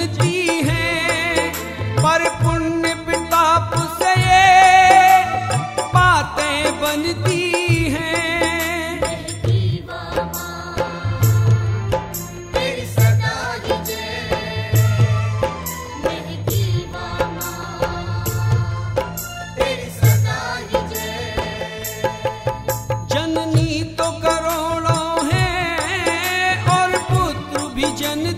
सुनती हैं पर पुण्य पिताप से बातें बनती जननी तो करोड़ों हैं और पुत्र भी जन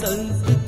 真的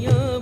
dünyamı